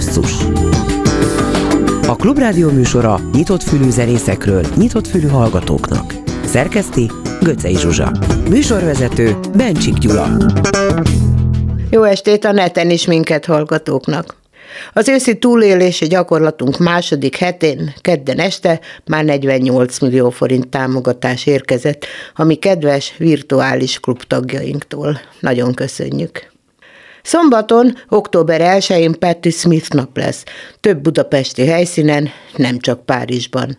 Basszus A Klubrádió műsora nyitott fülű zenészekről, nyitott fülű hallgatóknak. Szerkeszti Göcej Zsuzsa. Műsorvezető Bencsik Gyula. Jó estét a neten is minket hallgatóknak. Az őszi túlélési gyakorlatunk második hetén, kedden este már 48 millió forint támogatás érkezett, ami kedves virtuális klubtagjainktól. Nagyon köszönjük. Szombaton, október 1-én Patti Smith nap lesz, több budapesti helyszínen, nem csak Párizsban.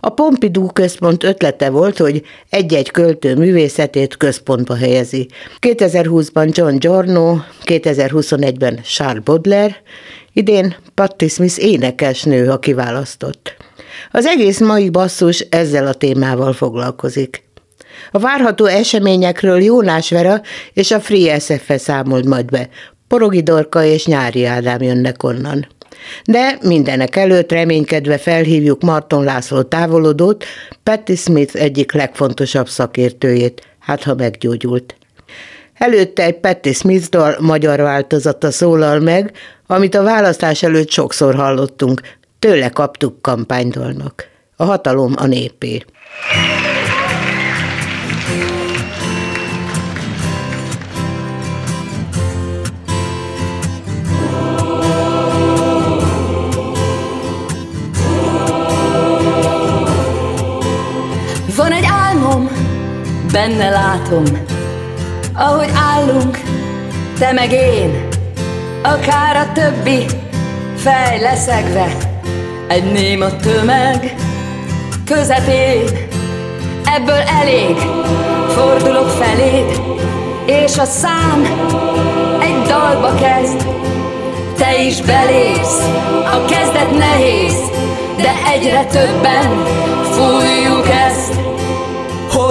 A Pompidou központ ötlete volt, hogy egy-egy költő művészetét központba helyezi. 2020-ban John Giorno, 2021-ben Charles Baudelaire, idén Patti Smith énekesnő, a kiválasztott. Az egész mai basszus ezzel a témával foglalkozik. A várható eseményekről Jónás Vera és a Free SF számolt majd be. Porogi Dorka és Nyári Ádám jönnek onnan. De mindenek előtt reménykedve felhívjuk Marton László távolodót, Patti Smith egyik legfontosabb szakértőjét, hát ha meggyógyult. Előtte egy Patti Smith dal magyar változata szólal meg, amit a választás előtt sokszor hallottunk, tőle kaptuk kampánydalnak. A hatalom a népé. Benne látom, ahogy állunk, te meg én, akár a többi, fej leszegve, egy néma tömeg közepén, ebből elég, fordulok feléd, és a szám egy dalba kezd, te is belépsz, a kezdet nehéz, de egyre többen fújjuk ezt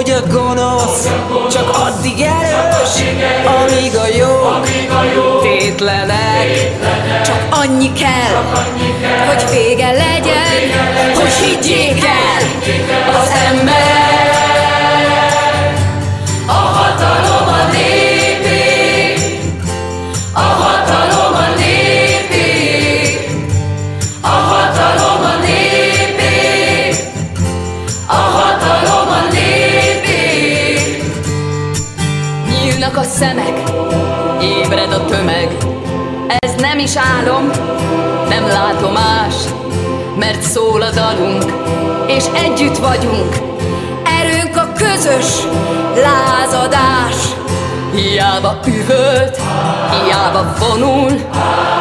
hogy a gonosz csak addig erős, amíg a jó tétlenek. Csak annyi kell, hogy vége legyen, hogy higgyék el az ember. A tömeg, ez nem is álom, nem látom más, mert szól a dalunk, és együtt vagyunk, erőnk a közös lázadás. Hiába üvölt, hiába vonul,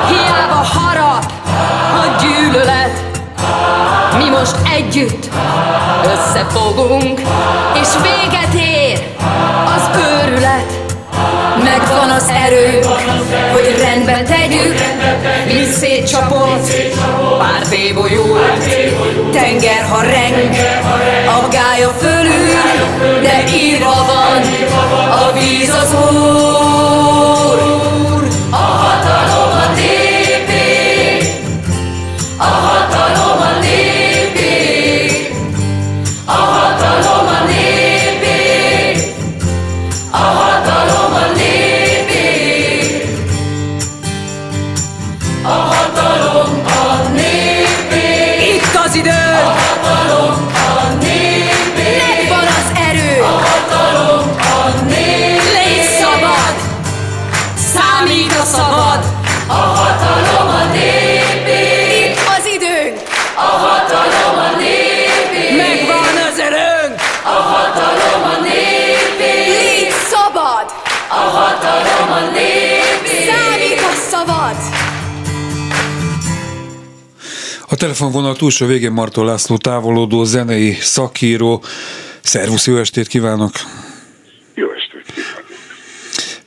hiába harap a gyűlölet. Mi most együtt összefogunk, és véget ér az erőnk, hogy rendben tegyük, mint szétcsapott pár tébolyult. Tenger, ha reng, a gája fölül, de írva van a víz az úr. Telefonvonal túlsó végén Martó László távolodó zenei szakíró. Szervusz, jó estét kívánok! Jó estét kívánok!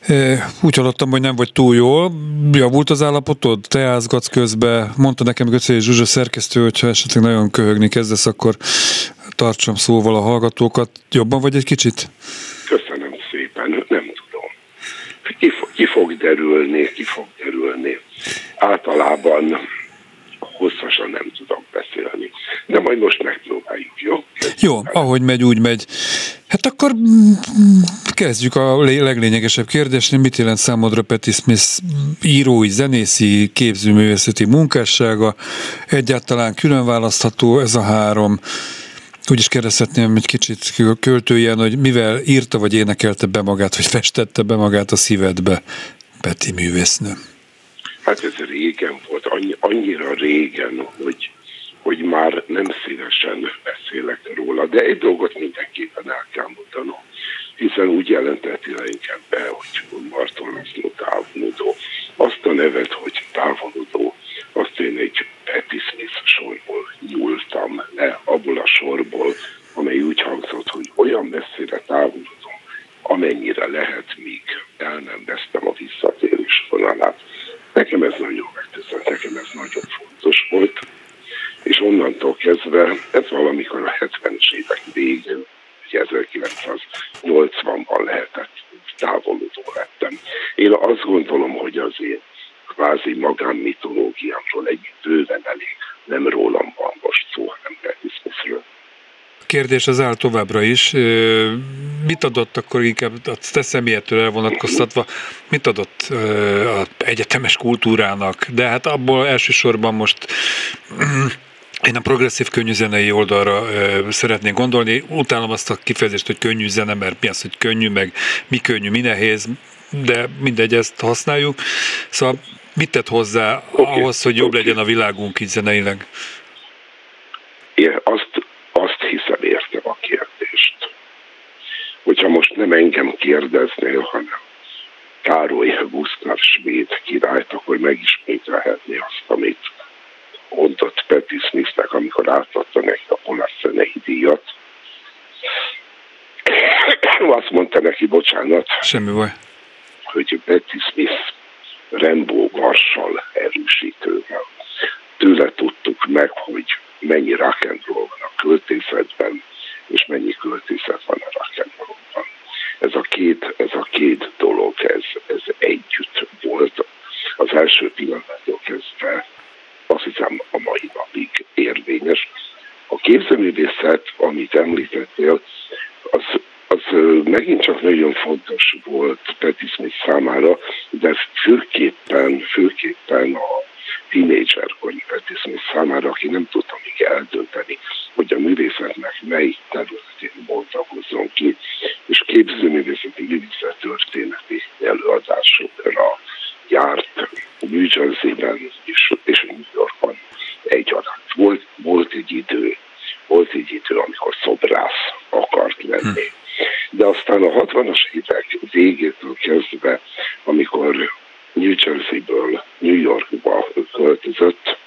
E, Úgy hallottam, hogy nem vagy túl jól. Javult az állapotod? Te ázgatsz közbe. Mondta nekem Göcé Zsuzsa szerkesztő, hogyha esetleg nagyon köhögni kezdesz, akkor tartsam szóval a hallgatókat. Jobban vagy egy kicsit? Köszönöm szépen, nem tudom. Ki, ki fog derülni, ki fog derülni. Általában hosszasan nem tudok beszélni. De majd most megpróbáljuk, jó? Jó, ahogy megy, úgy megy. Hát akkor mm, Kezdjük a leglényegesebb kérdésnél. Mit jelent számodra Patti Smith írói, zenészi, képzőművészeti munkássága? Egyáltalán külön választható ez a három? Úgy is kérdezhetném egy kicsit költőjen, hogy mivel írta vagy énekelte be magát, vagy festette be magát a szívedbe Peti művésznő? Hát ez régen volt, annyi, annyira régen, hogy, hogy már nem szívesen beszélek róla, de egy dolgot mindenképpen el kell mondanom, hiszen úgy jelenteti le inkább be, hogy Marton László távolodó. Azt a nevet, hogy távolodó, azt én egy Patti Smith sorból nyúltam le, abból a sorból, amely úgy hangzott, hogy olyan messzire távolodom, amennyire lehet, míg el nem vesztem a visszatérés vonalát. Nekem ez nagyon megteszett, nekem ez nagyon fontos volt, és onnantól kezdve, ez valamikor a 70-es évek végén, 1980-ban lehetett távolodó lettem. Én azt gondolom, hogy az én kvázi magánmitológiámról egy bőven elég. Nem rólam van most szó, hanem Betty Smithről. Kérdés az áll továbbra is. Mit adott akkor inkább a te személyettől elvonatkoztatva, mit adott az egyetemes kultúrának? De hát abból elsősorban most én a progresszív könnyűzenei oldalra ö, szeretnék gondolni. Utálom azt a kifejezést, hogy könnyű zene, mert mi az, hogy könnyű, meg mi könnyű, mi nehéz, de mindegy, ezt használjuk. Szóval mit tett hozzá okay. ahhoz, hogy jobb okay. legyen a világunk így zeneileg? Azt, azt hiszem értem a kérdést. Hogyha most nem engem kérdeznél, hanem Károly Gustav svéd királyt, akkor megismételhetné azt, amit mondott Patti Smithnek, amikor átadta neki a Polar díjat. Azt mondta neki, bocsánat. Semmi baj. Hogy Patti Smith Rembo Marshall erősítővel. Tőle tudtuk meg, hogy mennyi rock and roll van a költészetben, és mennyi költészet van a rock and rollban. Ez a két, ez a két dolog, ez, ez együtt volt az első pillanattól kezdve azt hiszem a mai napig érvényes. A képzőművészet, amit említettél, az, az megint csak nagyon fontos volt Patti Smith számára, de főképpen, főképpen a tínédzserkori Patti Smith számára, aki nem tudta még eldönteni, hogy a művészetnek melyik területén bontakozzon ki, és képzőművészeti történeti előadásokra járt New Jersey-ben és, és New Yorkban egyaránt. Volt, volt egy idő, volt egy idő, amikor szobrász akart lenni. De aztán a 60-as évek végétől kezdve, amikor New Jersey-ből New Yorkba költözött,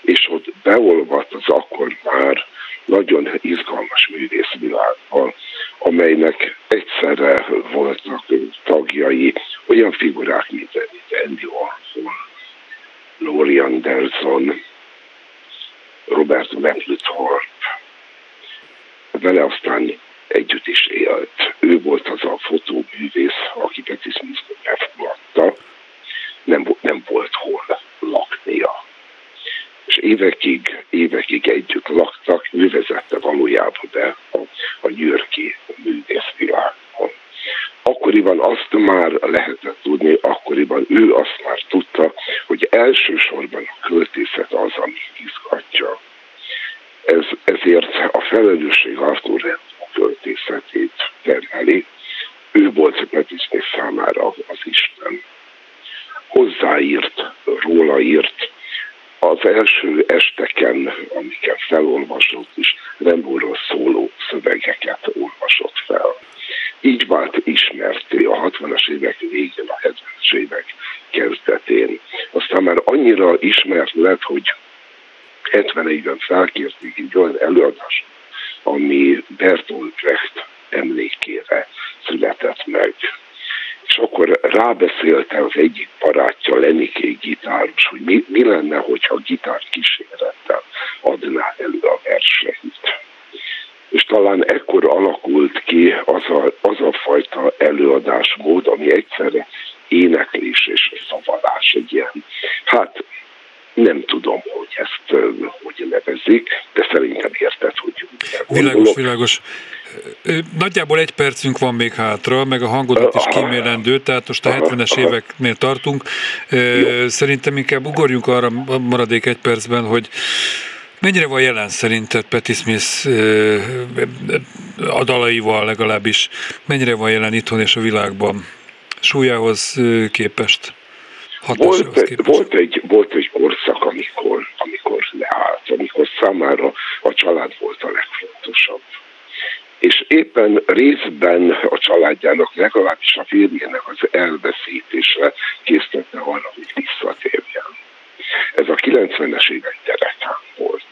és ott beolvadt az akkor már nagyon izgalmas művészvilágban, amelynek egyszerre voltak tagjai, olyan figurák, mint, mint Andy Warhol, Laurie Anderson, Robert Mapplethorpe. Vele aztán együtt is élt. Ő volt az a fotóművész, aki Betty Smith befogadta. Nem, nem volt hol laknia és évekig, évekig együtt laktak, ő vezette valójában be a, a győrki művészvilágon. Akkoriban azt már lehetett tudni, akkoriban ő azt már tudta, hogy elsősorban a költészet az, ami izgatja. Ez, ezért a felelősség Arthur a költészetét terheli. Ő volt Petisné számára az Isten. Írt, az első esteken, amiket felolvasott is, Rembóról szóló szövegeket olvasott fel. Így vált ismerté a 60-as évek végén, a 70-es évek kezdetén. Aztán már annyira ismert lett, hogy 71-ben felkérték egy olyan előadást, ami Bertolt Brecht emlékére született meg és akkor rábeszélte az egyik barátja, Leniké gitáros, hogy mi, mi lenne, hogyha gitár kísérettel adná elő a verseit. És talán ekkor alakult ki az a, az a fajta előadásmód, ami egyszerre éneklés és szavalás egy ilyen, hát nem tudom, hogy ezt hogy nevezik, de szerintem érted, hogy Világos, világos. Nagyjából egy percünk van még hátra, meg a hangodat is kímélendő, tehát most a 70-es éveknél tartunk. Szerintem inkább ugorjunk arra maradék egy percben, hogy Mennyire van jelen szerinted Patti Smith a dalaival legalábbis? Mennyire van jelen itthon és a világban? Súlyához képest? Volt, képest. volt, egy, volt egy korszak, amikor, amikor leállt, amikor számára a család volt a legfontosabb. És éppen részben a családjának, legalábbis a férjének az elveszítése készítette arra, hogy visszatérjen. Ez a 90-es évek gyerekán volt.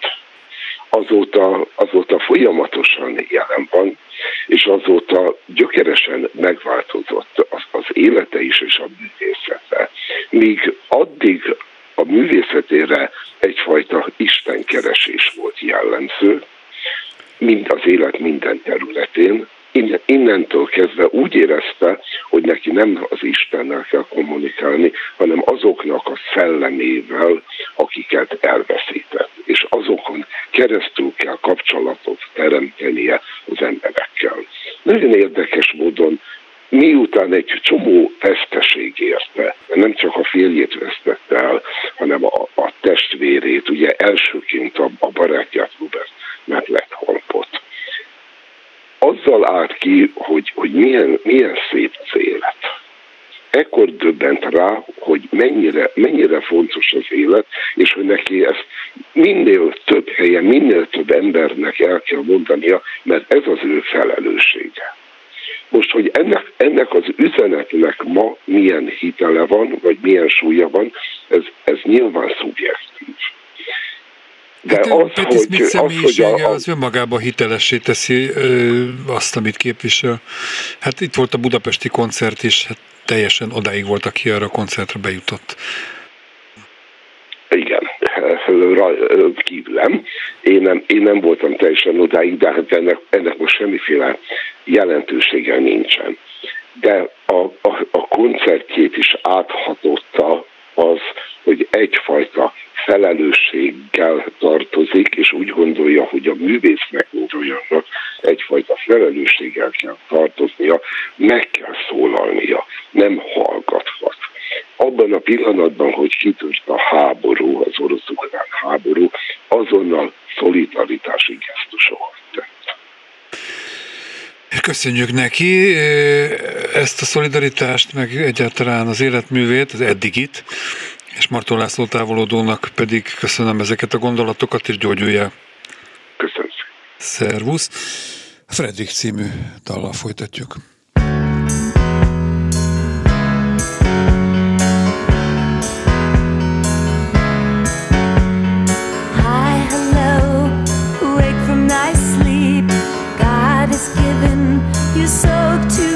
Azóta, azóta folyamatosan jelen van, és azóta gyökeresen megváltozott az, az élete is és a művészete. Míg addig a művészetére egyfajta istenkeresés volt jellemző, mind az élet minden területén, innentől kezdve úgy érezte, hogy neki nem az Istennel kell kommunikálni, hanem azoknak a szellemével, akiket elveszített. És azokon keresztül kell kapcsolatot teremtenie az emberekkel. Nagyon érdekes módon miután egy csomó veszteség érte, nem csak a férjét vesztette el, hanem a, a testvérét, ugye elsőként a, a barátját Robert meg lett halpott azzal állt ki, hogy, hogy milyen, milyen szép az élet. Ekkor döbbent rá, hogy mennyire, mennyire fontos az élet, és hogy neki ezt minél több helyen, minél több embernek el kell mondania, mert ez az ő felelőssége. Most, hogy ennek, ennek az üzenetnek ma milyen hitele van, vagy milyen súlya van, ez, ez nyilván szubjektív. De hát az, Peti Smith hogy, személyisége az, hogy a, az önmagában hitelessé teszi ö, azt, amit képvisel. Hát itt volt a budapesti koncert is, hát teljesen odáig volt, aki arra a koncertre bejutott. Igen, kívülem. Én nem, én nem voltam teljesen odáig, de hát ennek, ennek most semmiféle jelentősége nincsen. De a, a, a koncertjét is áthatotta az, hogy egyfajta felelősséggel tartozik, és úgy gondolja, hogy a művésznek, mint olyannak egyfajta felelősséggel kell tartoznia, meg kell szólalnia, nem hallgathat. Abban a pillanatban, hogy kitört a háború, az orosz-ukrán háború, azonnal szolidaritási gesztusokat tett. Köszönjük neki ezt a szolidaritást, meg egyáltalán az életművét, az eddigit, és Marton László távolodónak pedig köszönöm ezeket a gondolatokat, és gyógyulja. Köszönöm. Szervusz. Fredrik című dallal folytatjuk. given, you soak to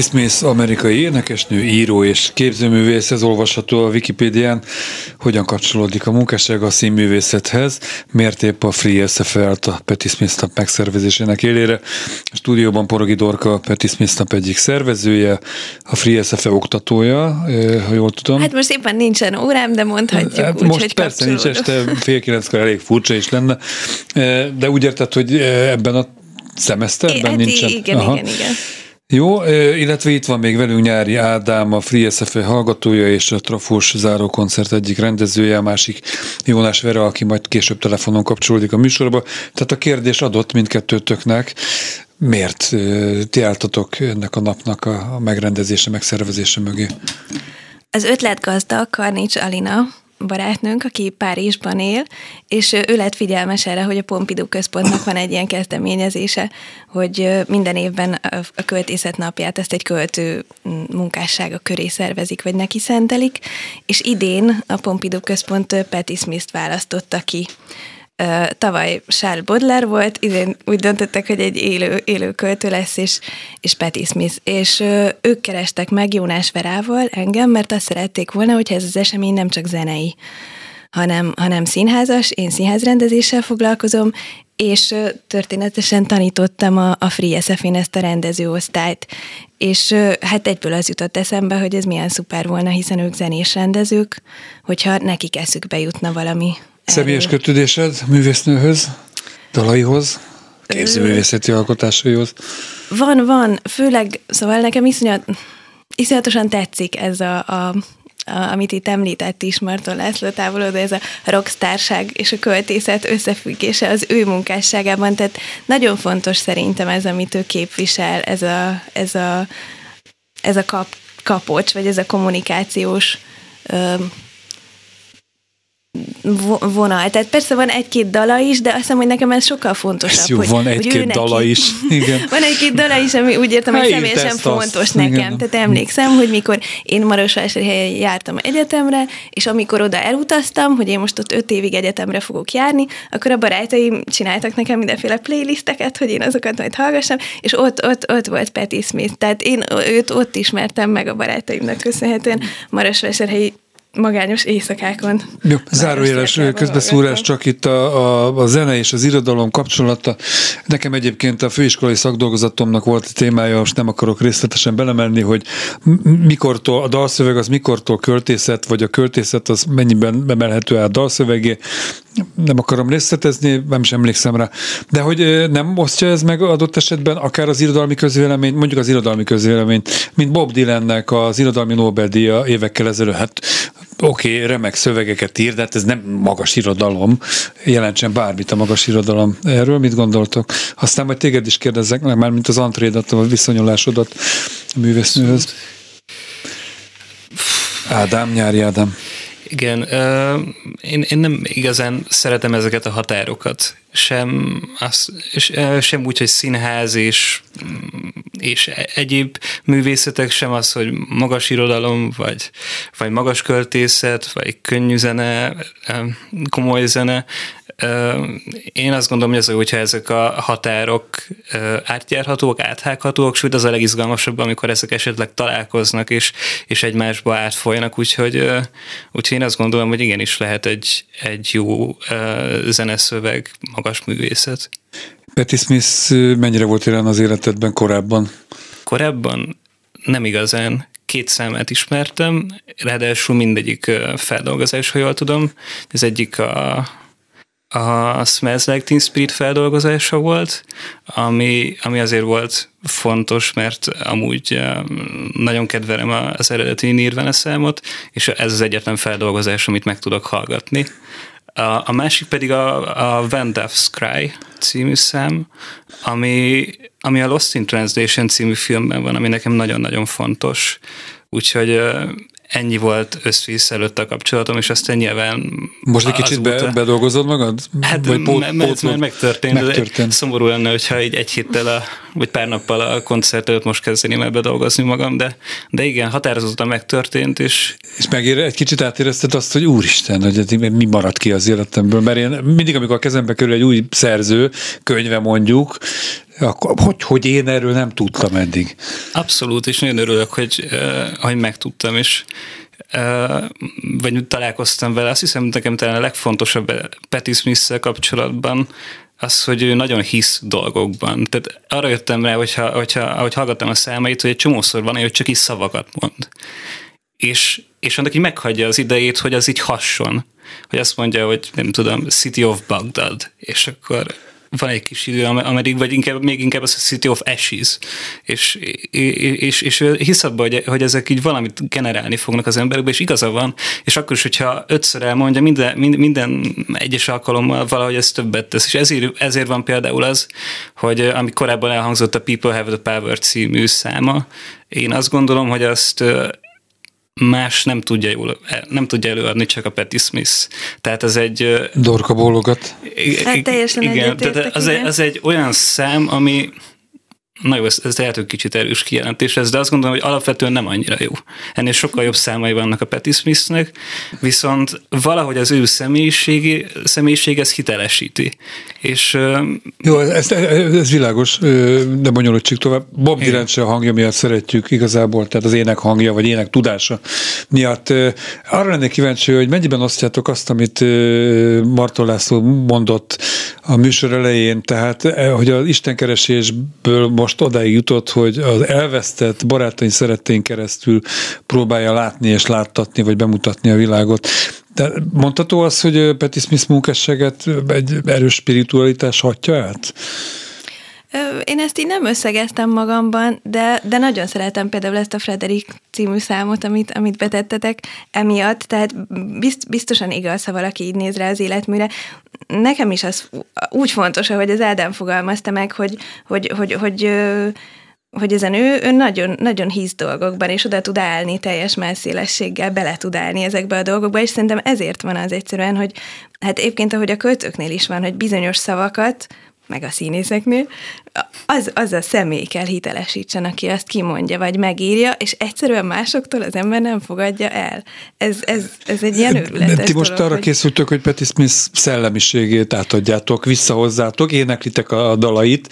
Patti Smith amerikai énekesnő, író és képzőművész, ez olvasható a Wikipédián, hogyan kapcsolódik a munkásság a színművészethez, miért épp a Free SFL-t a Patti Smith nap megszervezésének élére. A stúdióban Porogi Dorka, a Patti Smith nap egyik szervezője, a Free SFL oktatója, ha jól tudom. Hát most éppen nincsen órám, de mondhatjuk hát úgy, most hogy persze nincs este fél kilenckor elég furcsa is lenne, de úgy érted, hogy ebben a szemeszterben hát nincsen? Igen, Aha. igen, igen. Jó, illetve itt van még velünk Nyári Ádám, a Free SFE hallgatója és a Trafós zárókoncert egyik rendezője, a másik Jónás Vera, aki majd később telefonon kapcsolódik a műsorba. Tehát a kérdés adott mindkettőtöknek, miért ti álltatok ennek a napnak a megrendezése, megszervezése mögé? Az ötletgazda Karnics Alina, barátnőnk, aki Párizsban él, és ő lett figyelmes erre, hogy a Pompidou központnak van egy ilyen kezdeményezése, hogy minden évben a költészet napját ezt egy költő munkássága köré szervezik, vagy neki szentelik, és idén a Pompidou központ Patti Smith-t választotta ki tavaly Charles Baudelaire volt, idén úgy döntöttek, hogy egy élő, élő költő lesz, és, és Patti Smith. És ők kerestek meg Jónás Verával engem, mert azt szerették volna, hogyha ez az esemény nem csak zenei, hanem, hanem színházas, én színházrendezéssel foglalkozom, és történetesen tanítottam a, a Free SF-én ezt a rendezőosztályt, és hát egyből az jutott eszembe, hogy ez milyen szuper volna, hiszen ők zenés rendezők, hogyha nekik eszükbe jutna valami Személyes kötődésed művésznőhöz, dalaihoz, képzőművészeti alkotásaihoz? Van, van, főleg, szóval nekem iszonyat, iszonyatosan tetszik ez a, a a, amit itt említett is Marton László távolodó, ez a rockstárság és a költészet összefüggése az ő munkásságában, tehát nagyon fontos szerintem ez, amit ő képvisel, ez a, ez a, ez a kap, kapocs, vagy ez a kommunikációs ö, vonal. Tehát persze van egy-két dala is, de azt hiszem, hogy nekem ez sokkal fontosabb. Ez jó, hogy, van egy-két dala is. Igen. van egy-két dala is, ami úgy értem, hogy személyesen fontos azt. nekem. Igen. Tehát emlékszem, hogy mikor én Marosvásárhelyen jártam egyetemre, és amikor oda elutaztam, hogy én most ott öt évig egyetemre fogok járni, akkor a barátaim csináltak nekem mindenféle playlisteket, hogy én azokat majd hallgassam, és ott, ott, ott volt Patti Smith. Tehát én őt ott ismertem meg a barátaimnak köszönhetően Marosvásárhelyi magányos éjszakákon. Jó, zárójeles közbeszúrás csak itt a, a, a zene és az irodalom kapcsolata. Nekem egyébként a főiskolai szakdolgozatomnak volt a témája, most nem akarok részletesen belemenni, hogy mikortól, a dalszöveg az mikortól költészet, vagy a költészet az mennyiben bemelhető el a dalszövegé. Nem akarom részletezni, nem sem emlékszem rá. De hogy nem osztja ez meg adott esetben akár az irodalmi közvélemény, mondjuk az irodalmi közvéleményt, mint Bob Dylannek az irodalmi Nobel-díja évekkel ezelőtt, hát oké, okay, remek szövegeket ír, de hát ez nem magas irodalom, jelentsen bármit a magas irodalom. Erről mit gondoltok? Aztán majd téged is kérdezzek meg, már mint az antrédat, a viszonyulásodat a művésznőhöz. Ádám, nyári Ádám. Igen, én, én nem igazán szeretem ezeket a határokat, sem, az, sem úgy, hogy színház és, és egyéb művészetek, sem az, hogy magas irodalom, vagy, vagy magas költészet, vagy könnyű zene, komoly zene. Én azt gondolom, hogy az, hogyha ezek a határok átjárhatóak, áthághatóak, sőt az a legizgalmasabb, amikor ezek esetleg találkoznak és, és egymásba átfolynak, úgyhogy, úgyhogy én azt gondolom, hogy igenis lehet egy, egy jó zeneszöveg, magas művészet. Patti Smith mennyire volt jelen az életedben korábban? Korábban nem igazán két számát ismertem, ráadásul mindegyik feldolgozás, ha jól tudom. Ez egyik a a Smells Like Teen Spirit feldolgozása volt, ami, ami azért volt fontos, mert amúgy nagyon kedvelem az eredeti Nirvana számot, és ez az egyetlen feldolgozás, amit meg tudok hallgatni. A, a másik pedig a, a Van Duff's Cry című szám, ami, ami a Lost in Translation című filmben van, ami nekem nagyon-nagyon fontos. Úgyhogy ennyi volt összvisz előtt a kapcsolatom, és aztán nyilván... Most egy kicsit be, bedolgozod magad? Hát vagy pót, m- pót, már megtörtént, megtörtént. De szomorú lenne, hogyha így egy héttel, a, vagy pár nappal a koncert előtt most kezdeném el bedolgozni magam, de, de igen, határozottan megtörtént, és... És megér, egy kicsit átérezted azt, hogy úristen, hogy mi maradt ki az életemből, mert én mindig, amikor a kezembe kerül egy új szerző, könyve mondjuk, Akkor, hogy, hogy én erről nem tudtam eddig. Abszolút, és nagyon örülök, hogy, hogy megtudtam, és vagy találkoztam vele. Azt hiszem, nekem talán a legfontosabb Patti smith kapcsolatban az, hogy ő nagyon hisz dolgokban. Tehát arra jöttem rá, hogyha, hogyha, ahogy hallgattam a számait, hogy egy csomószor van, hogy csak is szavakat mond. És, és annak így meghagyja az idejét, hogy az így hasson. Hogy azt mondja, hogy nem tudom, City of Baghdad, és akkor van egy kis idő, ameddig, vagy inkább, még inkább az a City of Ashes, és, és, és hisz abban, hogy, hogy ezek így valamit generálni fognak az emberekbe, és igaza van, és akkor is, hogyha ötször elmondja, minden, minden egyes alkalommal valahogy ez többet tesz, és ezért, ezért van például az, hogy ami korábban elhangzott a People Have the Power című száma, én azt gondolom, hogy azt más nem tudja, jól, nem tudja előadni, csak a Patti Smith. Tehát ez egy... Dorka bólogat. Hát teljesen igen, tehát az, egy, az egy olyan szám, ami Na jó, ez, ez lehet, hogy kicsit erős kijelentés ez, de azt gondolom, hogy alapvetően nem annyira jó. Ennél sokkal jobb számai vannak a Patti Smithnek, viszont valahogy az ő személyiségi, személyiség ez hitelesíti. És, jó, ez, ez, ez világos, de bonyolítsuk tovább. Bob Dylan a hangja miatt szeretjük igazából, tehát az ének hangja, vagy ének tudása miatt. Arra lennék kíváncsi, hogy mennyiben osztjátok azt, amit Marton László mondott a műsor elején, tehát hogy az istenkeresésből most most odáig jutott, hogy az elvesztett barátai szerettén keresztül próbálja látni és láttatni, vagy bemutatni a világot. De mondható az, hogy Patti Smith munkásságet egy erős spiritualitás hatja át? Én ezt így nem összegeztem magamban, de, de nagyon szeretem például ezt a Frederik című számot, amit, amit betettetek emiatt, tehát bizt, biztosan igaz, ha valaki így néz rá az életműre. Nekem is az úgy fontos, hogy az Ádám fogalmazta meg, hogy, hogy, hogy, hogy, hogy hogy ezen ő, ő nagyon, nagyon hisz dolgokban, és oda tud állni teljes messzélességgel, bele tud állni ezekbe a dolgokba, és szerintem ezért van az egyszerűen, hogy hát egyébként, ahogy a költőknél is van, hogy bizonyos szavakat meg a színészeknél, az, az a személy kell hitelesítsen, aki azt kimondja, vagy megírja, és egyszerűen másoktól az ember nem fogadja el. Ez, ez, ez egy ilyen őrületes Ti most dolog, arra hogy... készültök, hogy Patti Smith szellemiségét átadjátok, visszahozzátok, éneklitek a dalait,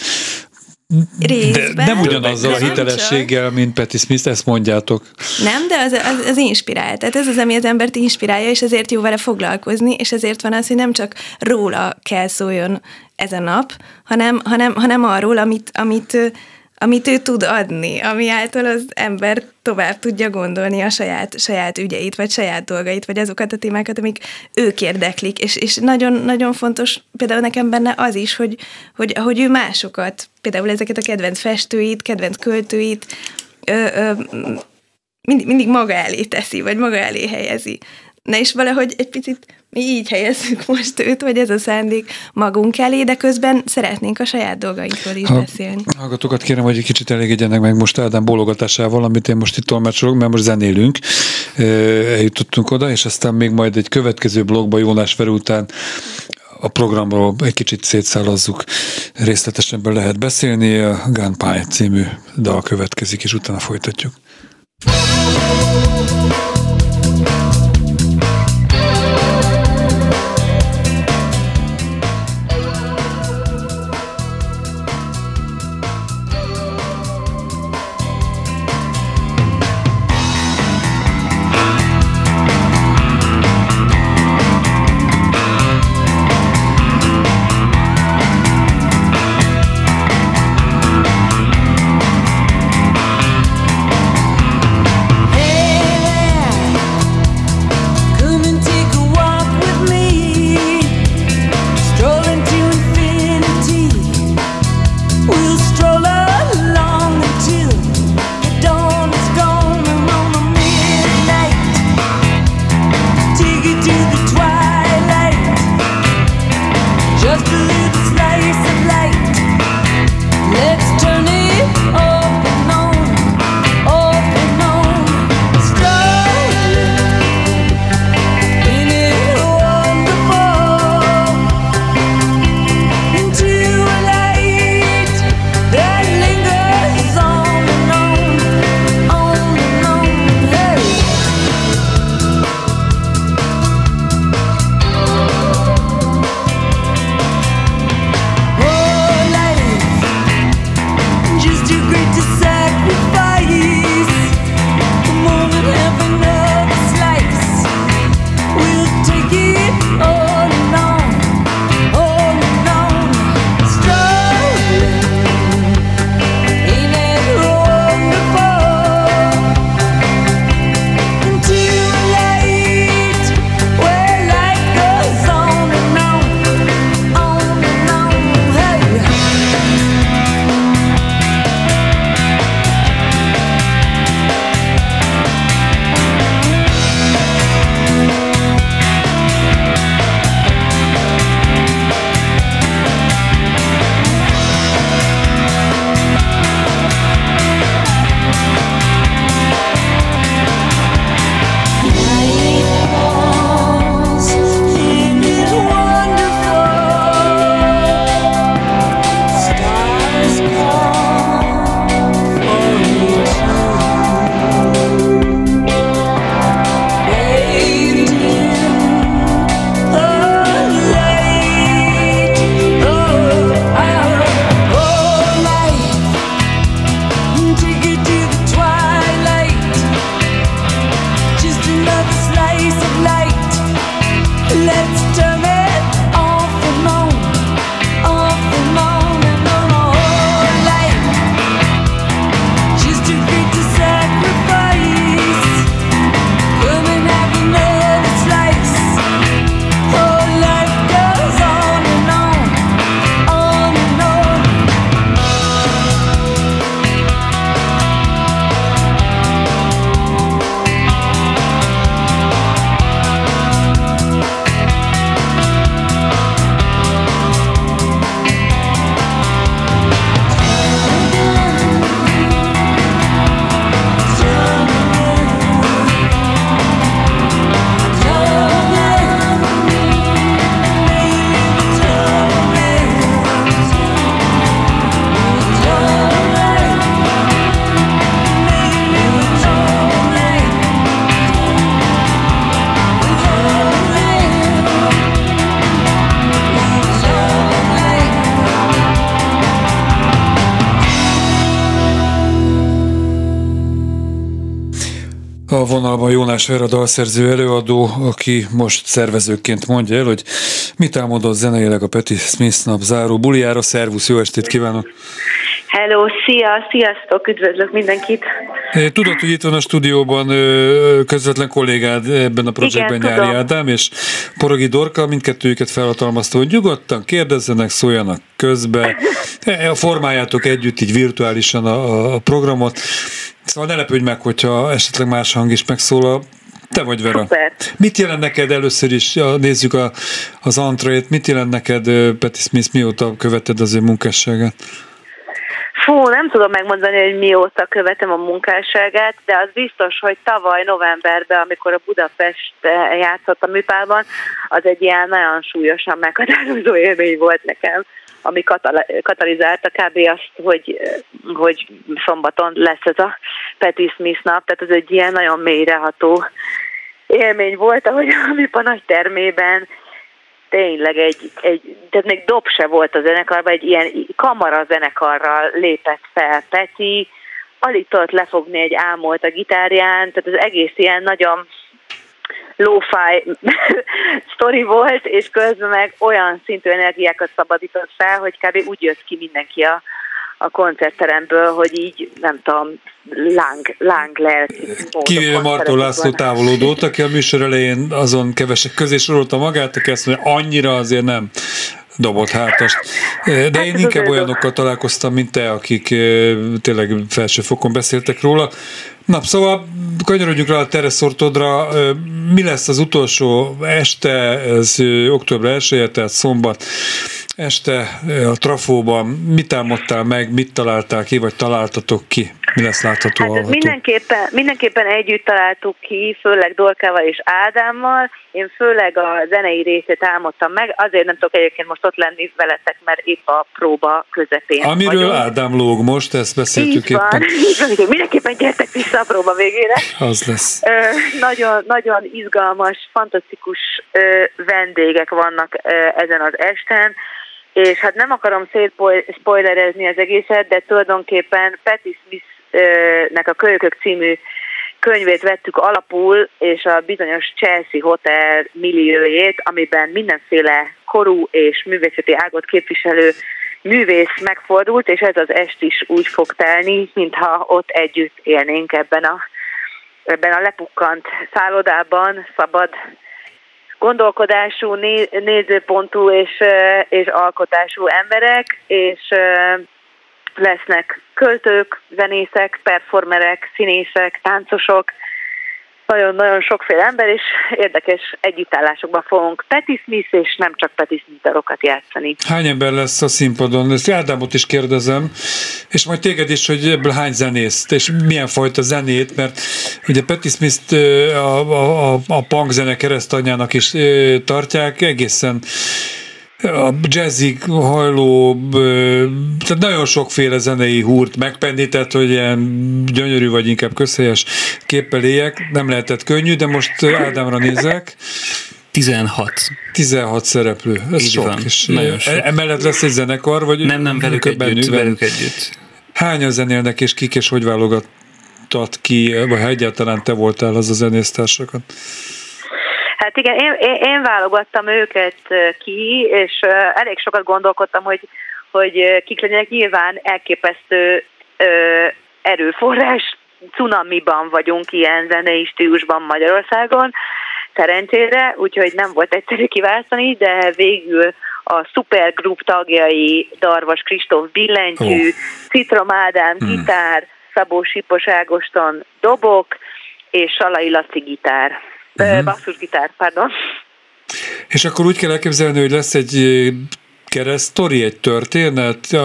Részben, de nem ugyanazzal a hitelességgel, csak. mint Patti Smith, ezt mondjátok. Nem, de az, az, az inspirál. Tehát ez az, ami az embert inspirálja, és ezért jó vele foglalkozni, és ezért van az, hogy nem csak róla kell szóljon ez a nap, hanem, hanem, hanem arról, amit, amit, amit ő tud adni, ami által az ember tovább tudja gondolni a saját, saját ügyeit, vagy saját dolgait, vagy azokat a témákat, amik ők érdeklik. És, és nagyon, nagyon fontos például nekem benne az is, hogy, hogy ahogy ő másokat, például ezeket a kedvenc festőit, kedvenc költőit, ö, ö, mindig, mindig maga elé teszi, vagy maga elé helyezi. Na és valahogy egy picit mi így helyezzük most őt, vagy ez a szándék magunk elé, de közben szeretnénk a saját dolgainkról is ha, beszélni. Hallgatókat kérem, hogy egy kicsit elégedjenek meg most Ádám bólogatásával, amit én most itt tolmácsolok, mert most zenélünk, eljutottunk oda, és aztán még majd egy következő blogba Jónás Ver után a programról egy kicsit szétszállazzuk, részletesebben lehet beszélni. A Gunpie című dal következik, és utána folytatjuk. vonalban Jónás Vera dalszerző előadó, aki most szervezőként mondja el, hogy mit álmodott zeneileg a Peti Smith nap záró buliára. Szervusz, jó estét kívánok! Hello, szia, sziasztok, üdvözlök mindenkit! Tudod, hogy itt van a stúdióban közvetlen kollégád ebben a projektben Igen, Nyári tudom. Ádám és Porogi Dorka, mindkettőjüket felhatalmazta, hogy nyugodtan kérdezzenek, szóljanak közbe, e, formáljátok együtt így virtuálisan a, a programot. Szóval ne lepődj meg, hogyha esetleg más hang is megszólal. Te vagy Vera. Super. Mit jelent neked először is, nézzük a, az antrét, mit jelent neked Peti Smith, mióta követed az ő munkásságát? Fú, nem tudom megmondani, hogy mióta követem a munkásságát, de az biztos, hogy tavaly novemberben, amikor a Budapest játszott a műpában, az egy ilyen nagyon súlyosan meghatározó élmény volt nekem ami katalizálta kb. azt, hogy, hogy szombaton lesz ez a Peti Smith nap, tehát ez egy ilyen nagyon mélyreható élmény volt, ahogy a műpa nagy termében tényleg egy, egy, tehát még dob se volt a zenekarban, egy ilyen kamara zenekarral lépett fel Peti, alig tudott lefogni egy álmolt a gitárján, tehát az egész ilyen nagyon lo-fi sztori volt, és közben meg olyan szintű energiákat szabadított fel, hogy kb. úgy jött ki mindenki a, a koncertteremből, hogy így, nem tudom, láng, láng lelki. Kivéve Martó László távolodót, aki a műsor elején azon kevesek közé sorolta magát, aki azt mondja, annyira azért nem dobott hátast. De hát én inkább olyanokkal találkoztam, mint te, akik tényleg felső fokon beszéltek róla. Na, szóval kanyarodjunk rá a tereszortodra. Mi lesz az utolsó este, ez október 1 tehát szombat este a trafóban. Mit álmodtál meg, mit találtál ki, vagy találtatok ki? Mi lesz látható, hát mindenképpen, mindenképpen együtt találtuk ki, főleg Dorkával és Ádámmal. Én főleg a zenei részét álmodtam meg, azért nem tudok egyébként most ott lenni veletek, mert épp a próba közepén Amiről vagyunk. Ádám lóg most, ezt beszéltük így van, éppen. Így van, mindenképpen gyertek vissza a próba végére. Az lesz. Ö, nagyon, nagyon izgalmas, fantasztikus ö, vendégek vannak ö, ezen az esten és hát nem akarom szétspoilerezni az egészet, de tulajdonképpen Patti Smith-nek a Kölyökök című könyvét vettük alapul, és a bizonyos Chelsea Hotel milliójét, amiben mindenféle korú és művészeti ágot képviselő művész megfordult, és ez az est is úgy fog telni, mintha ott együtt élnénk ebben a, ebben a lepukkant szállodában, szabad gondolkodású, nézőpontú és, és alkotású emberek, és lesznek költők, zenészek, performerek, színészek, táncosok, nagyon-nagyon sokféle ember, és érdekes együttállásokban fogunk Patti Smith, és nem csak Patti Smith darokat játszani. Hány ember lesz a színpadon? Ezt Ádámot is kérdezem, és majd téged is, hogy ebből hány zenészt, és milyen fajta zenét, mert ugye Patti Smith-t a, a, a, a punk zene keresztanyának is tartják, egészen a jazzig hajló, tehát nagyon sokféle zenei húrt megpendített, hogy ilyen gyönyörű vagy inkább közhelyes képpel éljek. Nem lehetett könnyű, de most Ádámra nézek. 16. 16 szereplő. Ez Így sok. Van. És nagyon sok. Emellett lesz egy zenekar, vagy nem, nem, velük együtt, bennük, velük együtt. Hányan zenélnek, és kik, és hogy válogatott ki, vagy ha egyáltalán te voltál az a zenésztársakat? Hát igen, én, én, én válogattam őket ki, és elég sokat gondolkodtam, hogy, hogy kik legyenek. Nyilván elképesztő erőforrás, cunamiban vagyunk ilyen zenei stílusban Magyarországon, szerencsére, úgyhogy nem volt egyszerű kiválasztani, de végül a Supergroup tagjai Darvas Kristóf billentyű, oh. Citrom Ádám hmm. gitár, Szabó Sipos Ágoston dobok, és Salai Laci gitár uh-huh. basszusgitár, pardon. És akkor úgy kell elképzelni, hogy lesz egy keresztori, egy történet,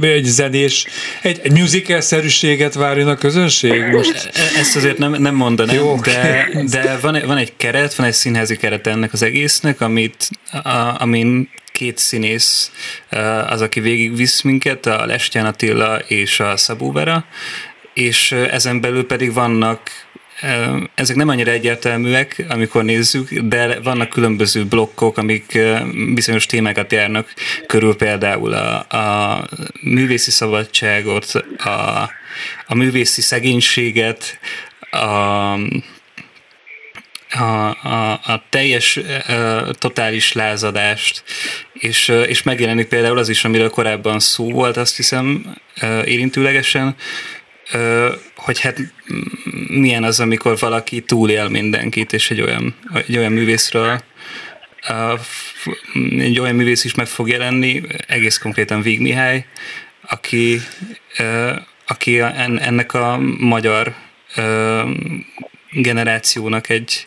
egy zenés, egy, musical-szerűséget várjon a közönség most? E, e, ezt azért nem, nem mondanám, Jó, de, de van, van egy keret, van egy színházi keret ennek az egésznek, amit, a, amin két színész az, aki végigvisz minket, a Lestján Attila és a Szabó Vera, és ezen belül pedig vannak ezek nem annyira egyértelműek, amikor nézzük, de vannak különböző blokkok, amik bizonyos témákat járnak körül, például a, a művészi szabadságot, a, a művészi szegénységet, a, a, a, a teljes, a, totális lázadást, és, és megjelenik például az is, amiről korábban szó volt, azt hiszem érintőlegesen, hogy hát milyen az, amikor valaki túlél mindenkit, és egy olyan, egy olyan művészről egy olyan művész is meg fog jelenni, egész konkrétan Vig Mihály, aki, aki ennek a magyar generációnak egy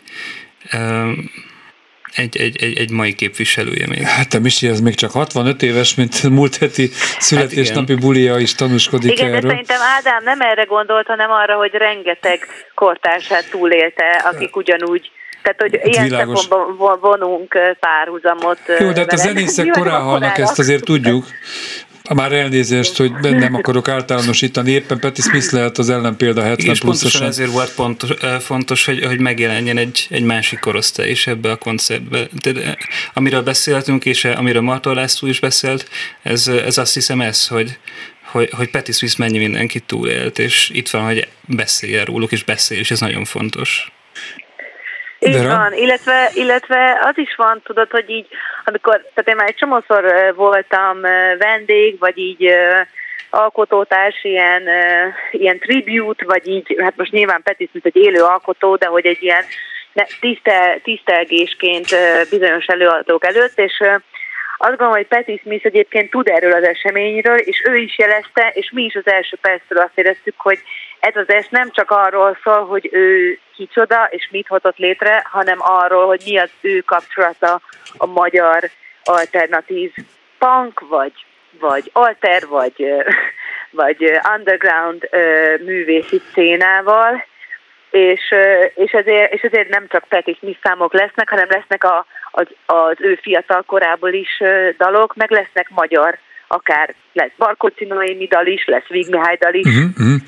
egy, egy, egy, egy mai képviselője még. Hát a Misi, ez még csak 65 éves, mint múlt heti születésnapi hát bulia is tanúskodik igen, erről. Igen, szerintem Ádám nem erre gondolt, hanem arra, hogy rengeteg kortársát túlélte, akik ugyanúgy tehát, hogy hát ilyen szempontból vonunk párhuzamot. Jó, de hát a zenészek korán halnak, ezt azért tudjuk. Már elnézést, hogy nem akarok általánosítani, éppen Patti Smith lehet az ellenpélda 70 És pontosan ezért volt pontos, fontos, hogy, hogy megjelenjen egy, egy másik korosztály is ebbe a koncertbe. De, amiről beszéltünk, és amiről Martó László is beszélt, ez, ez azt hiszem ez, hogy, hogy, hogy Patti Smith mennyi mindenkit túlélt, és itt van, hogy beszéljen róluk, és beszél, és ez nagyon fontos. Így van, illetve, illetve az is van, tudod, hogy így, amikor, tehát én már egy csomószor voltam vendég, vagy így alkotótárs, ilyen, ilyen tribute, vagy így, hát most nyilván Peti mint egy élő alkotó, de hogy egy ilyen tisztel, tisztelgésként bizonyos előadók előtt, és azt gondolom, hogy Peti Smith egyébként tud erről az eseményről, és ő is jelezte, és mi is az első percről azt éreztük, hogy ez az es nem csak arról szól, hogy ő kicsoda és mit hozott létre, hanem arról, hogy mi az ő kapcsolata a magyar alternatív punk, vagy, vagy alter, vagy, vagy underground művészi szénával, és, és, ezért, és ezért nem csak Peti Smith számok lesznek, hanem lesznek a, az, az ő fiatal korából is dalok, meg lesznek magyar akár lesz Barkóci Noémi dal is, lesz Vig Mihály dal is, uh-huh, uh-huh.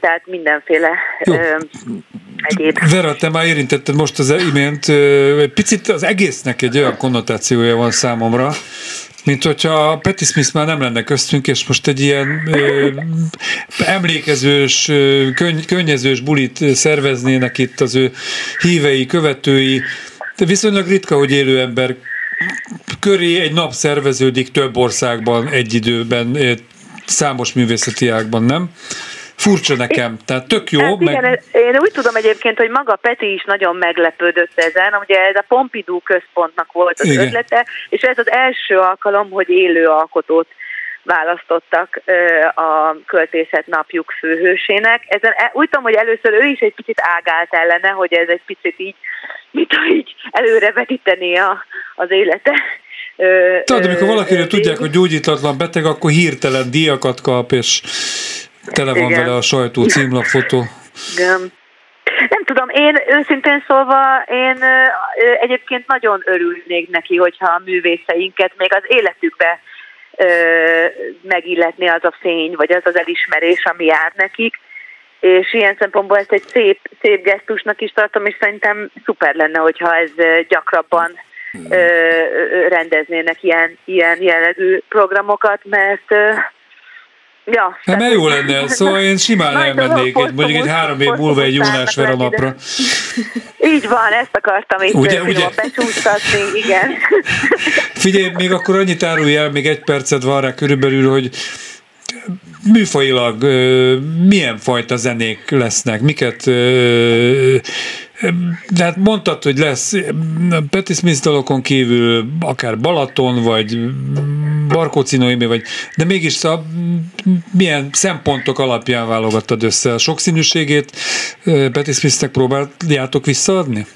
tehát mindenféle Jó. egyéb. Vera, te már érintetted most az imént, picit az egésznek egy olyan konnotációja van számomra, mint hogyha Patti Smith már nem lenne köztünk, és most egy ilyen ö, emlékezős, könny, könnyezős bulit szerveznének itt az ő hívei, követői, de viszonylag ritka, hogy élő ember köré egy nap szerveződik több országban egy időben, eh, számos művészeti ágban, nem? Furcsa nekem, tehát tök jó. Hát igen, meg... én úgy tudom egyébként, hogy maga Peti is nagyon meglepődött ezen, ugye ez a Pompidou központnak volt az igen. ötlete, és ez az első alkalom, hogy élő alkotót választottak a költészet napjuk főhősének. Ezen e, úgy tudom, hogy először ő is egy picit ágált ellene, hogy ez egy picit így, mit így előrevetíteni a, az élete. Tehát amikor valakiről tudják, hogy gyógyítatlan beteg, akkor hirtelen díjakat kap, és tele van Igen. vele a sajtó címlapfotó. Igen. Nem tudom, én őszintén szólva, én egyébként nagyon örülnék neki, hogyha a művészeinket még az életükbe megilletni az a fény, vagy az az elismerés, ami jár nekik. És ilyen szempontból ezt egy szép, szép gesztusnak is tartom, és szerintem szuper lenne, hogyha ez gyakrabban ö, rendeznének ilyen, ilyen jellegű programokat, mert Ja, hát mert jó lenne, szóval én simán elmennék, egy, mondjuk egy három év múlva egy Jónás Vera napra. Így van, ezt akartam itt ugye, ugye? becsúsztatni, igen. Figyelj, még akkor annyit árulj el, még egy percet van rá körülbelül, hogy műfajilag milyen fajta zenék lesznek, miket de hát mondtad, hogy lesz Patti Smith dalokon kívül akár Balaton, vagy Barkóci Noémi, vagy, de mégis a, milyen szempontok alapján válogattad össze a sokszínűségét? Patti Smithnek próbáljátok visszaadni?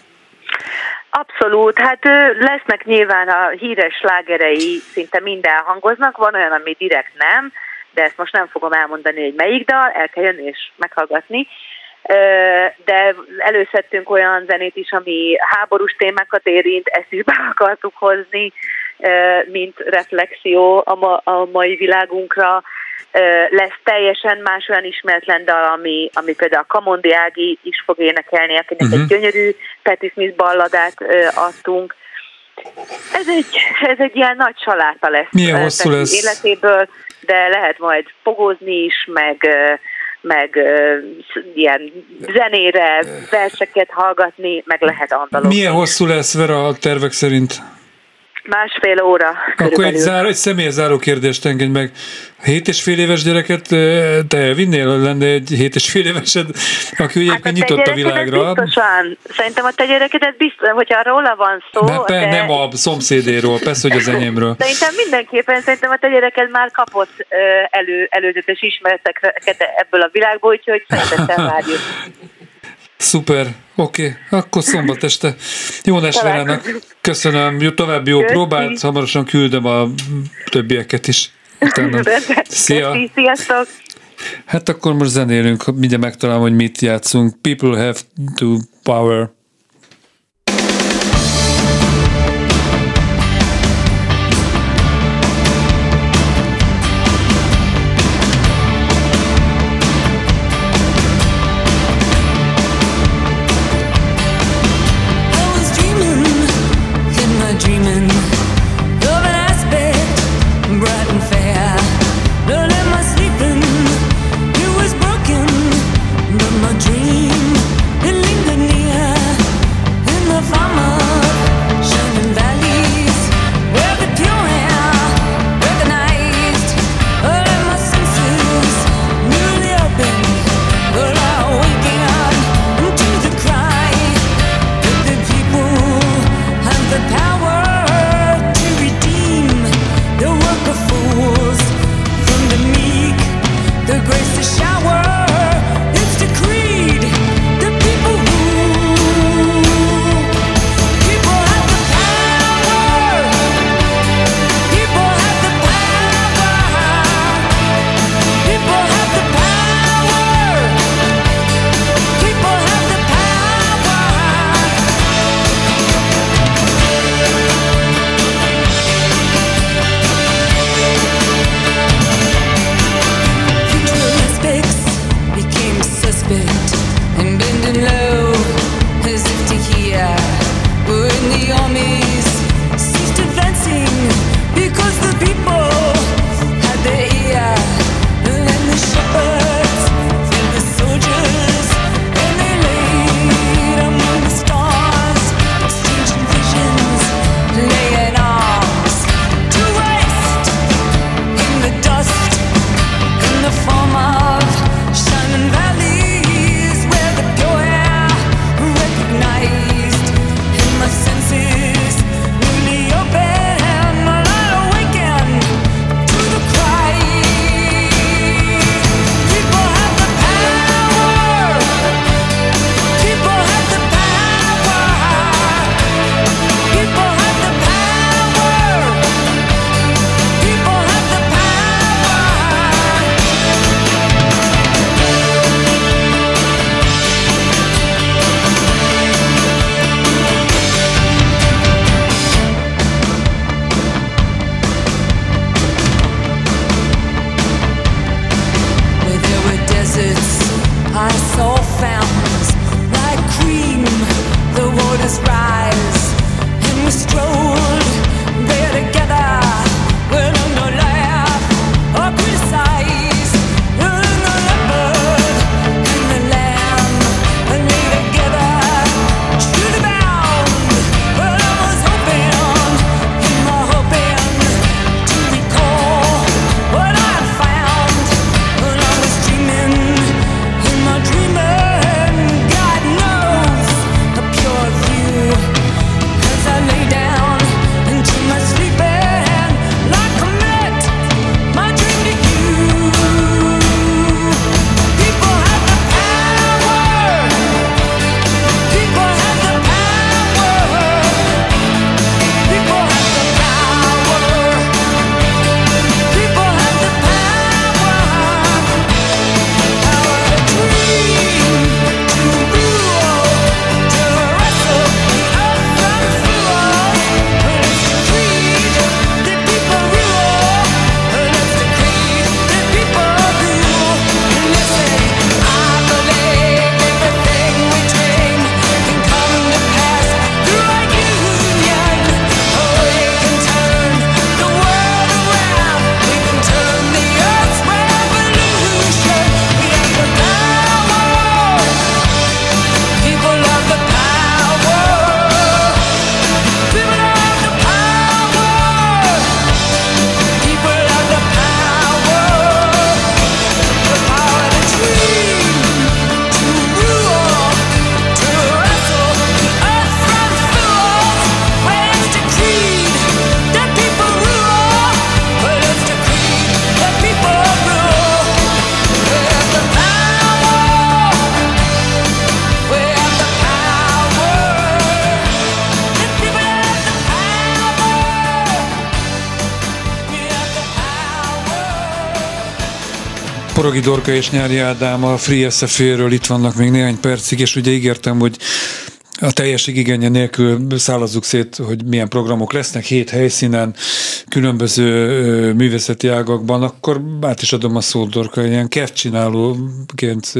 Abszolút, hát lesznek nyilván a híres slágerei, szinte minden hangoznak, van olyan, ami direkt nem, de ezt most nem fogom elmondani, hogy melyik dal, el kell jönni és meghallgatni de előszedtünk olyan zenét is, ami háborús témákat érint, ezt is be akartuk hozni, mint reflexió a, ma, a mai világunkra. Lesz teljesen más olyan ismeretlen dal, ami, ami például a Kamondi Ági is fog énekelni, akinek uh-huh. egy mhm. gyönyörű Patti Smith balladát adtunk. Ez egy, ez egy ilyen nagy saláta lesz Milyen hosszú lesz? életéből, de lehet majd fogozni is, meg meg ilyen zenére verseket hallgatni, meg lehet andalózni. Milyen hosszú lesz Vera a tervek szerint? Másfél óra Akkor körülbelül. egy, záró, egy személyes záró kérdést engedj meg. Hét és fél éves gyereket te elvinnél? Lenne egy hét és fél évesed, aki ugye Hát a nyitott a világra? Biztosan. Szerintem a te gyerekedet biztos, hogyha róla van szó, pe, te- nem a szomszédéről, persze, hogy az enyémről. Szerintem mindenképpen, szerintem a te gyereked már kapott elő, előzetes ismereteket ebből a világból, úgyhogy szeretettel várjuk. Szuper, oké, akkor szombat este. Jó Verának, köszönöm, jó, további jó Köszi. próbát, hamarosan küldöm a többieket is. Utána. Szia! Sziasztok! Hát akkor most zenélünk, mindjárt megtalálom, hogy mit játszunk. People have to power. Dorka és Nyári Ádám a Free SFA-ről itt vannak még néhány percig, és ugye ígértem, hogy a teljeség igénye nélkül szállazzuk szét, hogy milyen programok lesznek, hét helyszínen, különböző művészeti ágakban, akkor át is adom a szót, Dorka, ilyen csinálóként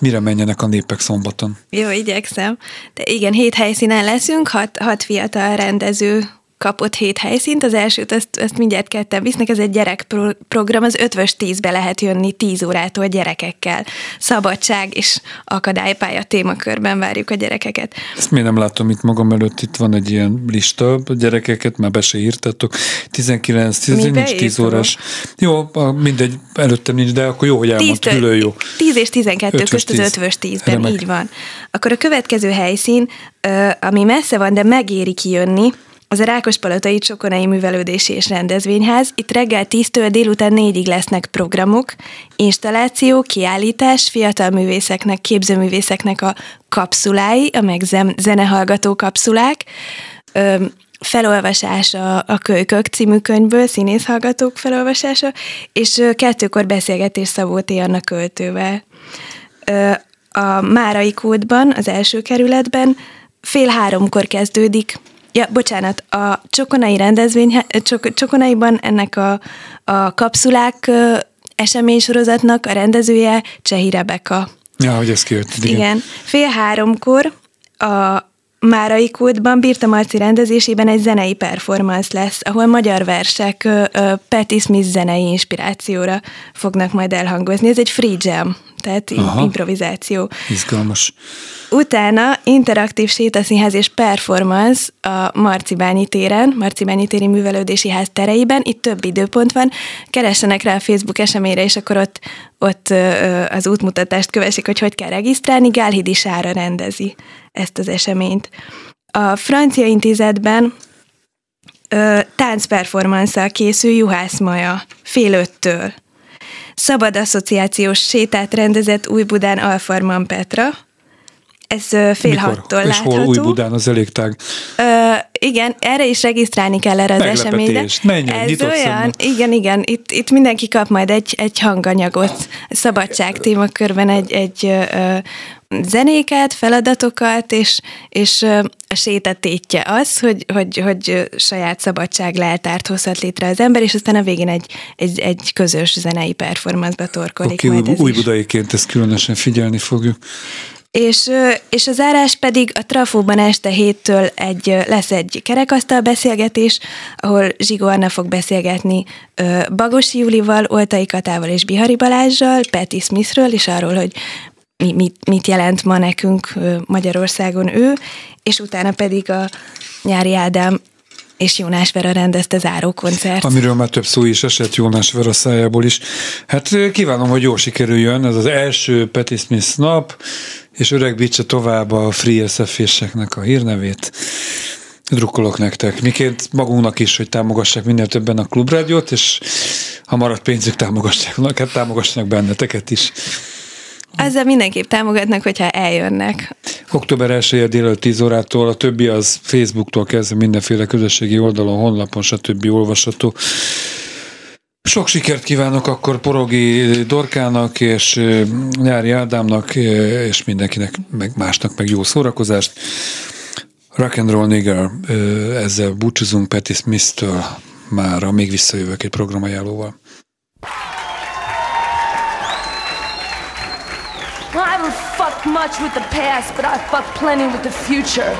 mire menjenek a népek szombaton? Jó, igyekszem. De igen, hét helyszínen leszünk, hat, hat fiatal rendező kapott hét helyszínt, az elsőt ezt, ezt mindjárt ketten visznek, ez egy gyerekprogram, az ötvös tízbe lehet jönni tíz órától gyerekekkel. Szabadság és akadálypálya témakörben várjuk a gyerekeket. Ezt miért nem látom itt magam előtt, itt van egy ilyen lista, a gyerekeket már be se írtatok, 19, 10, nincs 10 órás. Jó, mindegy, előttem nincs, de akkor jó, hogy elmondtad, külön jó. 10 és 12 közt az ötvös tízben, Remek. így van. Akkor a következő helyszín, ami messze van, de megéri kijönni, az a Rákospalotai Csokonai Művelődési és Rendezvényház. Itt reggel 10-től délután 4-ig lesznek programok, installáció, kiállítás, fiatal művészeknek, képzőművészeknek a kapszulái, a meg zenehallgató kapszulák, ö, felolvasása a Kölykök című könyvből, színészhallgatók felolvasása, és kettőkor beszélgetés Szabó Anna költővel. A Márai kódban, az első kerületben fél háromkor kezdődik Ja, bocsánat, a Csokonai rendezvény, Csok, Csokonaiban ennek a, a kapszulák eseménysorozatnak a rendezője Csehi Rebeka. Ja, hogy ez kijött. Igen. igen. Fél háromkor a Márai Kódban Birta Marci rendezésében egy zenei performance lesz, ahol magyar versek Patti Smith zenei inspirációra fognak majd elhangozni. Ez egy free jam, tehát Aha. improvizáció. Izgalmas. Utána interaktív sétaszínház és performance a Marcibányi téren, Marcibányi téri művelődési ház tereiben, itt több időpont van, keressenek rá a Facebook eseményre, és akkor ott, ott az útmutatást kövesik, hogy hogy kell regisztrálni, Gálhidi Sára rendezi ezt az eseményt. A francia intézetben táncperformanszal készül Juhász Maja fél öttől. Szabad asszociációs sétát rendezett Új-Budán Alfarman Petra, ez fél Mikor? hattól És látható. hol Új-Budán az elégtág? Ö, igen, erre is regisztrálni kell erre az eseményre. Menjen, Ez olyan, szemben. igen, igen, itt, itt mindenki kap majd egy, egy hanganyagot, szabadság témakörben egy, egy ö, zenéket, feladatokat, és, és a sétatétje az, hogy, hogy, hogy saját szabadság leltárt hozhat létre az ember, és aztán a végén egy, egy, egy közös zenei performance torkolik majd ez új budaiként ezt különösen figyelni fogjuk. És, és az zárás pedig a Trafóban este héttől egy, lesz egy kerekasztal beszélgetés, ahol Zsigó Anna fog beszélgetni Bagosi Julival, Oltai Katával és Bihari Balázsjal, Patti Smithről, és arról, hogy mi, mit, mit jelent ma nekünk Magyarországon ő, és utána pedig a Nyári Ádám és Jónás Vera rendezte záró koncert. Amiről már több szó is esett Jónás Vera szájából is. Hát kívánom, hogy jól sikerüljön. Ez az első Patti Smith nap, és öregbítse tovább a Free sf a hírnevét. Drukkolok nektek. Miként magunknak is, hogy támogassák minél többen a klubrádiót, és ha maradt pénzük, támogassák, hát támogassanak benneteket is. Ezzel mindenképp támogatnak, hogyha eljönnek. Október 1 délelőtt 10 órától, a többi az Facebooktól kezdve mindenféle közösségi oldalon, honlapon, stb. olvasható. Sok sikert kívánok akkor Porogi Dorkának és Nyári Ádámnak és mindenkinek, meg másnak meg jó szórakozást. Rock and Roll Nigger, ezzel búcsúzunk Patti Smith-től már, még visszajövök egy programajánlóval. Much with the past, but I fuck plenty with the future.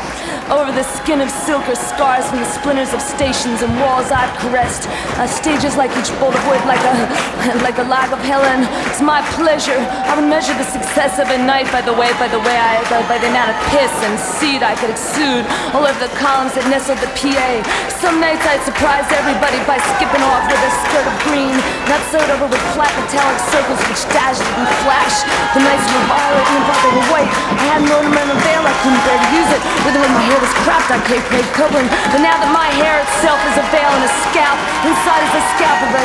Over the skin of silk are scars from the splinters of stations and walls I've caressed. Uh, stages like each bolt of wood, like a like a log of Helen. It's my pleasure. I would measure the success of a night by the way, by the way I, by, by the amount of piss and seed I could exude all over the columns that nestled the PA. Some nights I'd surprise everybody by skipping off with a skirt of green, not sewed over with flat metallic circles which dazzled and flash. The nights were violet and the were white. I had an ornamental veil, I couldn't bear to use it. With my hair was cropped on Cape May Copeland, but now that my hair itself is a veil and a scalp, inside is a scalp of a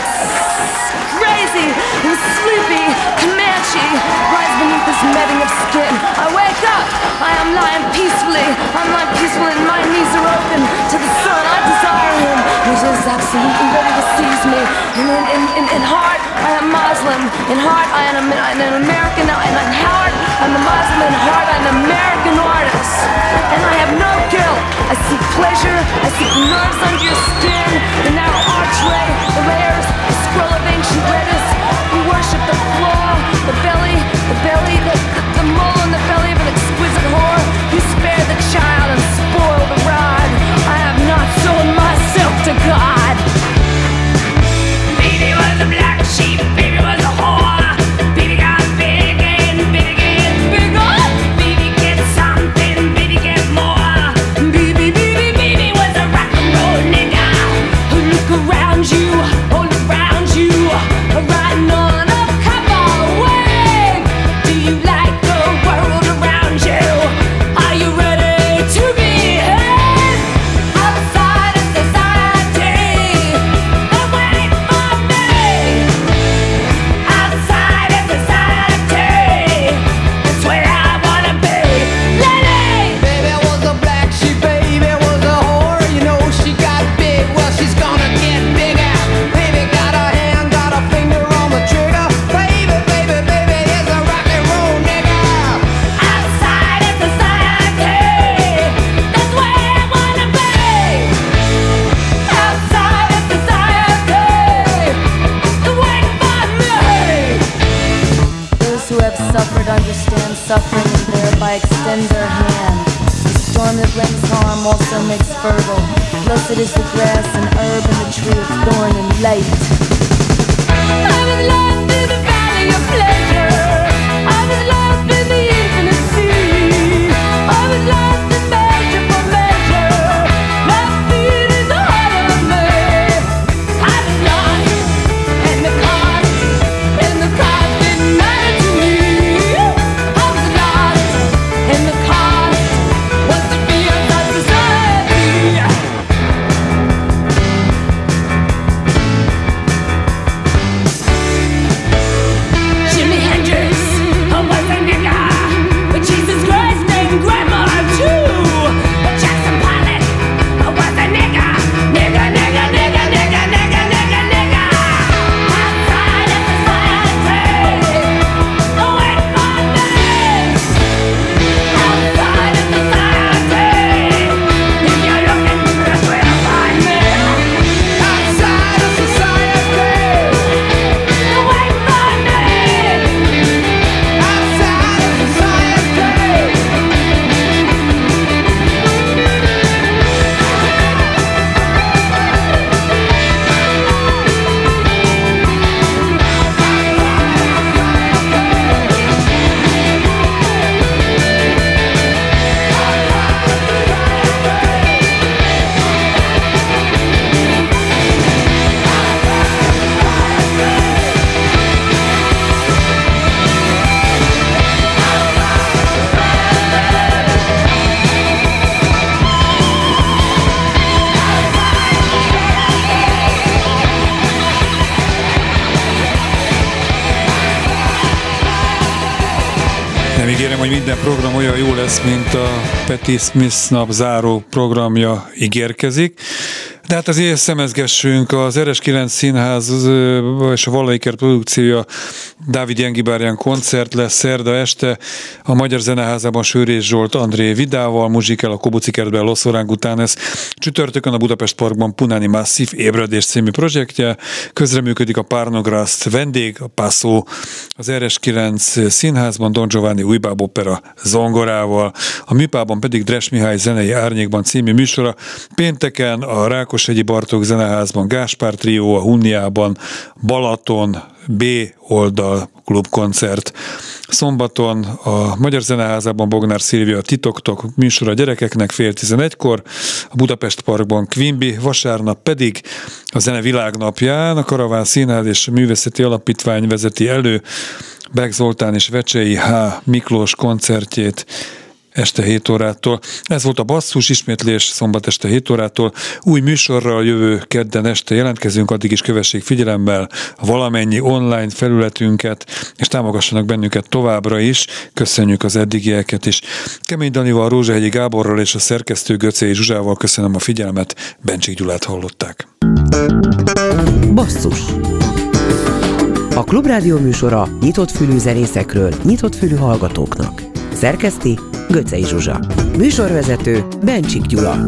crazy and sleepy Comanche lies beneath this netting of skin. I wake up, I am lying peacefully, I'm lying peacefully, and my knees are open to the sun. I desire him, he is absolutely ready to seize me, and in, in, in, in heart I am Muslim. In heart, I am an an American, and in heart, I'm a Muslim. In heart, I'm an Mercy! Nem ígérem, hogy minden program olyan jó lesz, mint a Patti Smith nap záró programja ígérkezik. De hát azért szemezgessünk, az RS9 Színház és a Vallaiker produkciója Dávid Jengibárján koncert lesz szerda este. A Magyar Zeneházában Sőrés Zsolt André Vidával, muzsikál a Kobuci kertben Los Orangutánes, csütörtökön a Budapest Parkban Punáni Masszív ébredés című projektje, közreműködik a Párnograszt vendég, a Passo, az RS9 Színházban Don Giovanni Újbáb opera zongorával, a Műpában pedig Dres Mihály zenei árnyékban című műsora, pénteken a Rákoshegyi Bartók Zeneházban Gáspár Trió, a Hunniában Balaton, B oldal klubkoncert. Szombaton a Magyar Zeneházában Bognár Szilvia Titoktok műsor a gyerekeknek fél tizenegykor, a Budapest Parkban Quimby, vasárnap pedig a Zene Világnapján a Karaván Színház és Művészeti Alapítvány vezeti elő Beg Zoltán és Vecsei H. Miklós koncertjét este 7 órától. Ez volt a basszus ismétlés szombat este 7 órától. Új műsorral jövő kedden este jelentkezünk, addig is kövessék figyelemmel valamennyi online felületünket, és támogassanak bennünket továbbra is. Köszönjük az eddigieket is. Kemény Danival, Rózsahegyi Gáborral és a szerkesztő Göcé Zsuzsával köszönöm a figyelmet. Bencsik Gyulát hallották. Basszus A Klubrádió műsora nyitott fülű zenészekről, nyitott fülű hallgatóknak. Szerkeszti Göcej Zsuzsa. Műsorvezető Bencsik Gyula.